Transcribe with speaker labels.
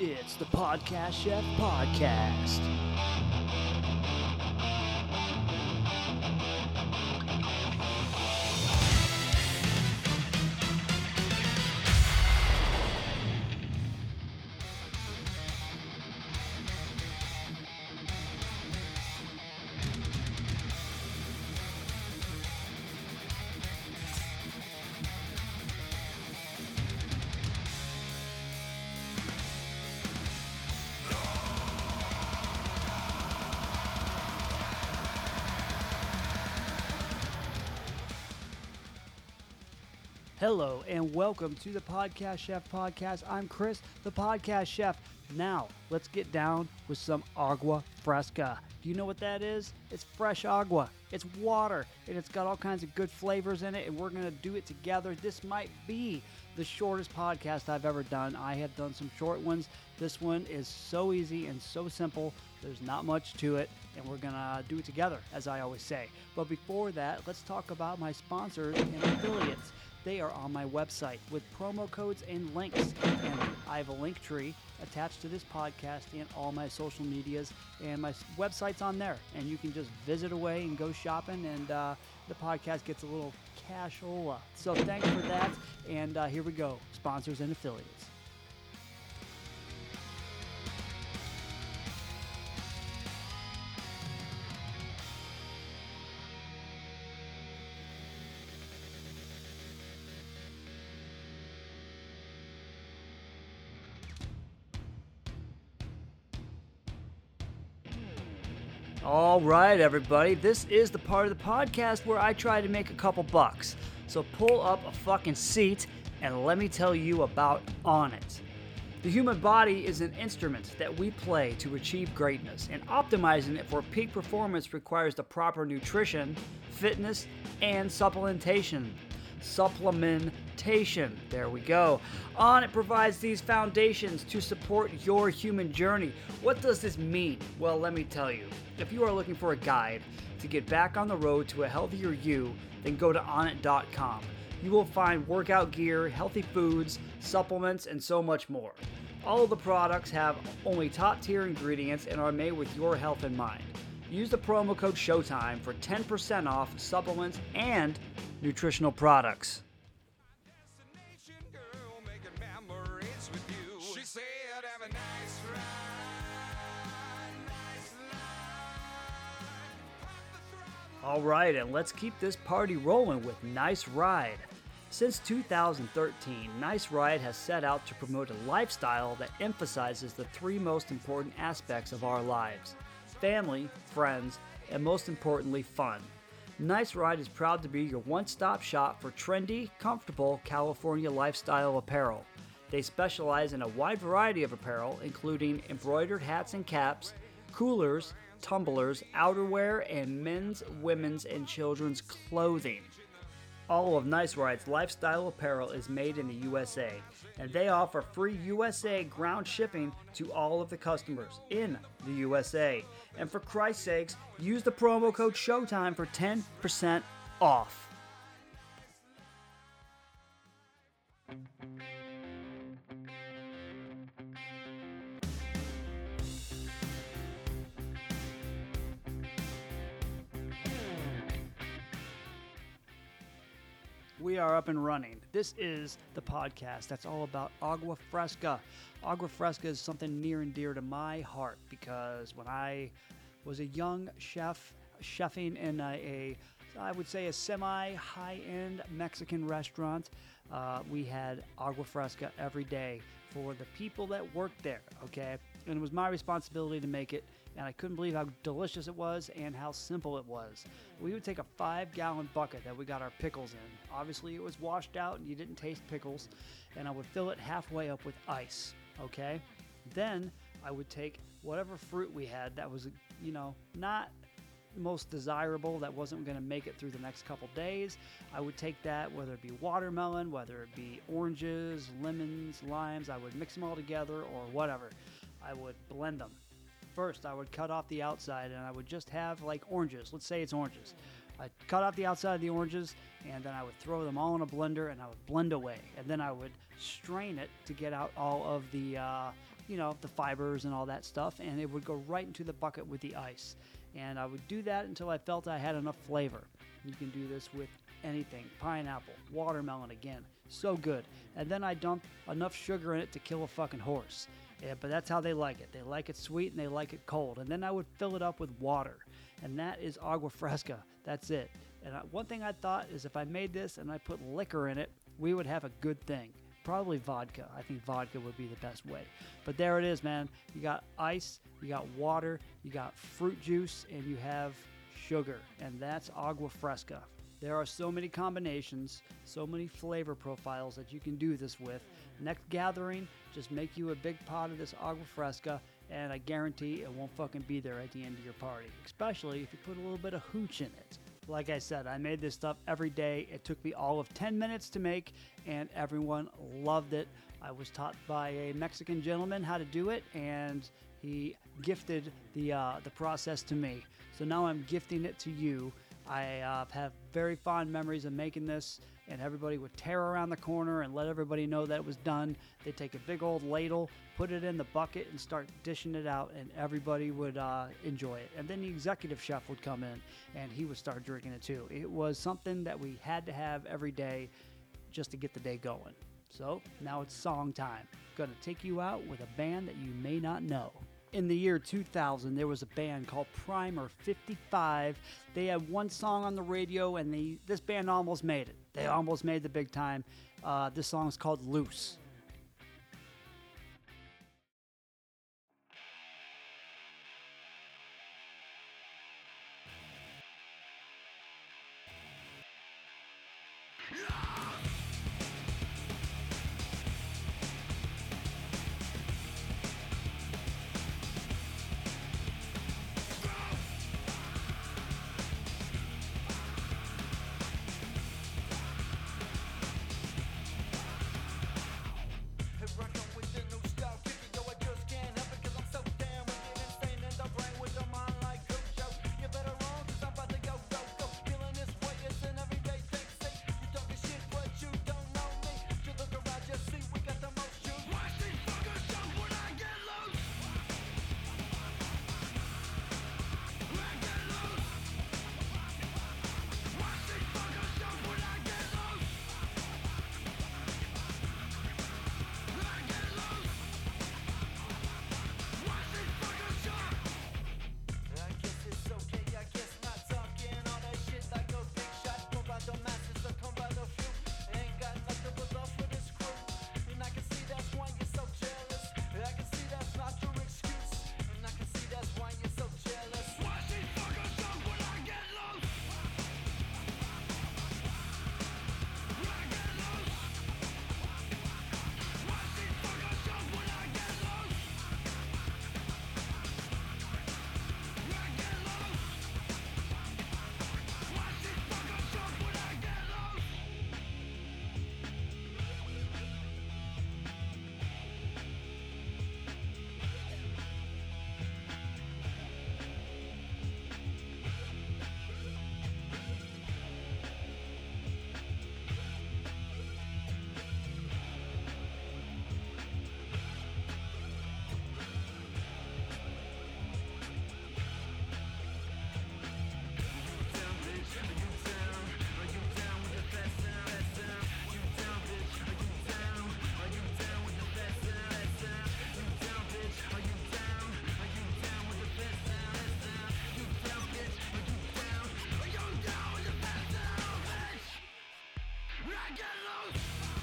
Speaker 1: It's the Podcast Chef Podcast. Hello and welcome to the Podcast Chef Podcast. I'm Chris, the Podcast Chef. Now, let's get down with some agua fresca. Do you know what that is? It's fresh agua. It's water and it's got all kinds of good flavors in it, and we're going to do it together. This might be the shortest podcast I've ever done. I have done some short ones. This one is so easy and so simple. There's not much to it, and we're going to do it together, as I always say. But before that, let's talk about my sponsors and affiliates they are on my website with promo codes and links. And I have a Linktree attached to this podcast and all my social medias, and my website's on there. And you can just visit away and go shopping, and uh, the podcast gets a little cashola. So thanks for that. And uh, here we go sponsors and affiliates. All right, everybody. This is the part of the podcast where I try to make a couple bucks. So pull up a fucking seat and let me tell you about Onnit. The human body is an instrument that we play to achieve greatness, and optimizing it for peak performance requires the proper nutrition, fitness, and supplementation. Supplementation. There we go. Onnit provides these foundations to support your human journey. What does this mean? Well, let me tell you. If you are looking for a guide to get back on the road to a healthier you, then go to onnit.com. You will find workout gear, healthy foods, supplements, and so much more. All of the products have only top tier ingredients and are made with your health in mind. Use the promo code SHOWTIME for 10% off supplements and nutritional products. All right, and let's keep this party rolling with Nice Ride. Since 2013, Nice Ride has set out to promote a lifestyle that emphasizes the three most important aspects of our lives family, friends, and most importantly, fun. Nice Ride is proud to be your one stop shop for trendy, comfortable California lifestyle apparel. They specialize in a wide variety of apparel, including embroidered hats and caps, coolers, tumblers, outerwear, and men's, women's, and children's clothing. All of Nice Ride's lifestyle apparel is made in the USA, and they offer free USA ground shipping to all of the customers in the USA. And for Christ's sakes, use the promo code SHOWTIME for 10% off. We are up and running. This is the podcast that's all about agua fresca. Agua fresca is something near and dear to my heart because when I was a young chef, chefing in a, a I would say a semi high end Mexican restaurant, uh, we had agua fresca every day for the people that worked there, okay? And it was my responsibility to make it and I couldn't believe how delicious it was and how simple it was. We would take a five gallon bucket that we got our pickles in. Obviously, it was washed out and you didn't taste pickles, and I would fill it halfway up with ice, okay? Then I would take whatever fruit we had that was, you know, not most desirable that wasn't going to make it through the next couple days i would take that whether it be watermelon whether it be oranges lemons limes i would mix them all together or whatever i would blend them first, I would cut off the outside and I would just have like oranges. Let's say it's oranges. I'd cut off the outside of the oranges and then I would throw them all in a blender and I would blend away. And then I would strain it to get out all of the uh, you know, the fibers and all that stuff, and it would go right into the bucket with the ice. And I would do that until I felt I had enough flavor. You can do this with anything pineapple, watermelon again. So good. And then I dump enough sugar in it to kill a fucking horse. Yeah, but that's how they like it. They like it sweet and they like it cold. And then I would fill it up with water. And that is agua fresca. That's it. And I, one thing I thought is if I made this and I put liquor in it, we would have a good thing. Probably vodka. I think vodka would be the best way. But there it is, man. You got ice, you got water, you got fruit juice, and you have sugar. And that's agua fresca. There are so many combinations, so many flavor profiles that you can do this with. Next gathering, just make you a big pot of this agua fresca, and I guarantee it won't fucking be there at the end of your party, especially if you put a little bit of hooch in it. Like I said, I made this stuff every day. It took me all of 10 minutes to make, and everyone loved it. I was taught by a Mexican gentleman how to do it, and he gifted the uh, the process to me. So now I'm gifting it to you. I uh, have very fond memories of making this, and everybody would tear around the corner and let everybody know that it was done. They'd take a big old ladle, put it in the bucket, and start dishing it out, and everybody would uh, enjoy it. And then the executive chef would come in, and he would start drinking it too. It was something that we had to have every day just to get the day going. So now it's song time. Gonna take you out with a band that you may not know in the year 2000, there was a band called Primer 55. They had one song on the radio, and they, this band almost made it. They almost made the big time. Uh, this song is called Loose. loose.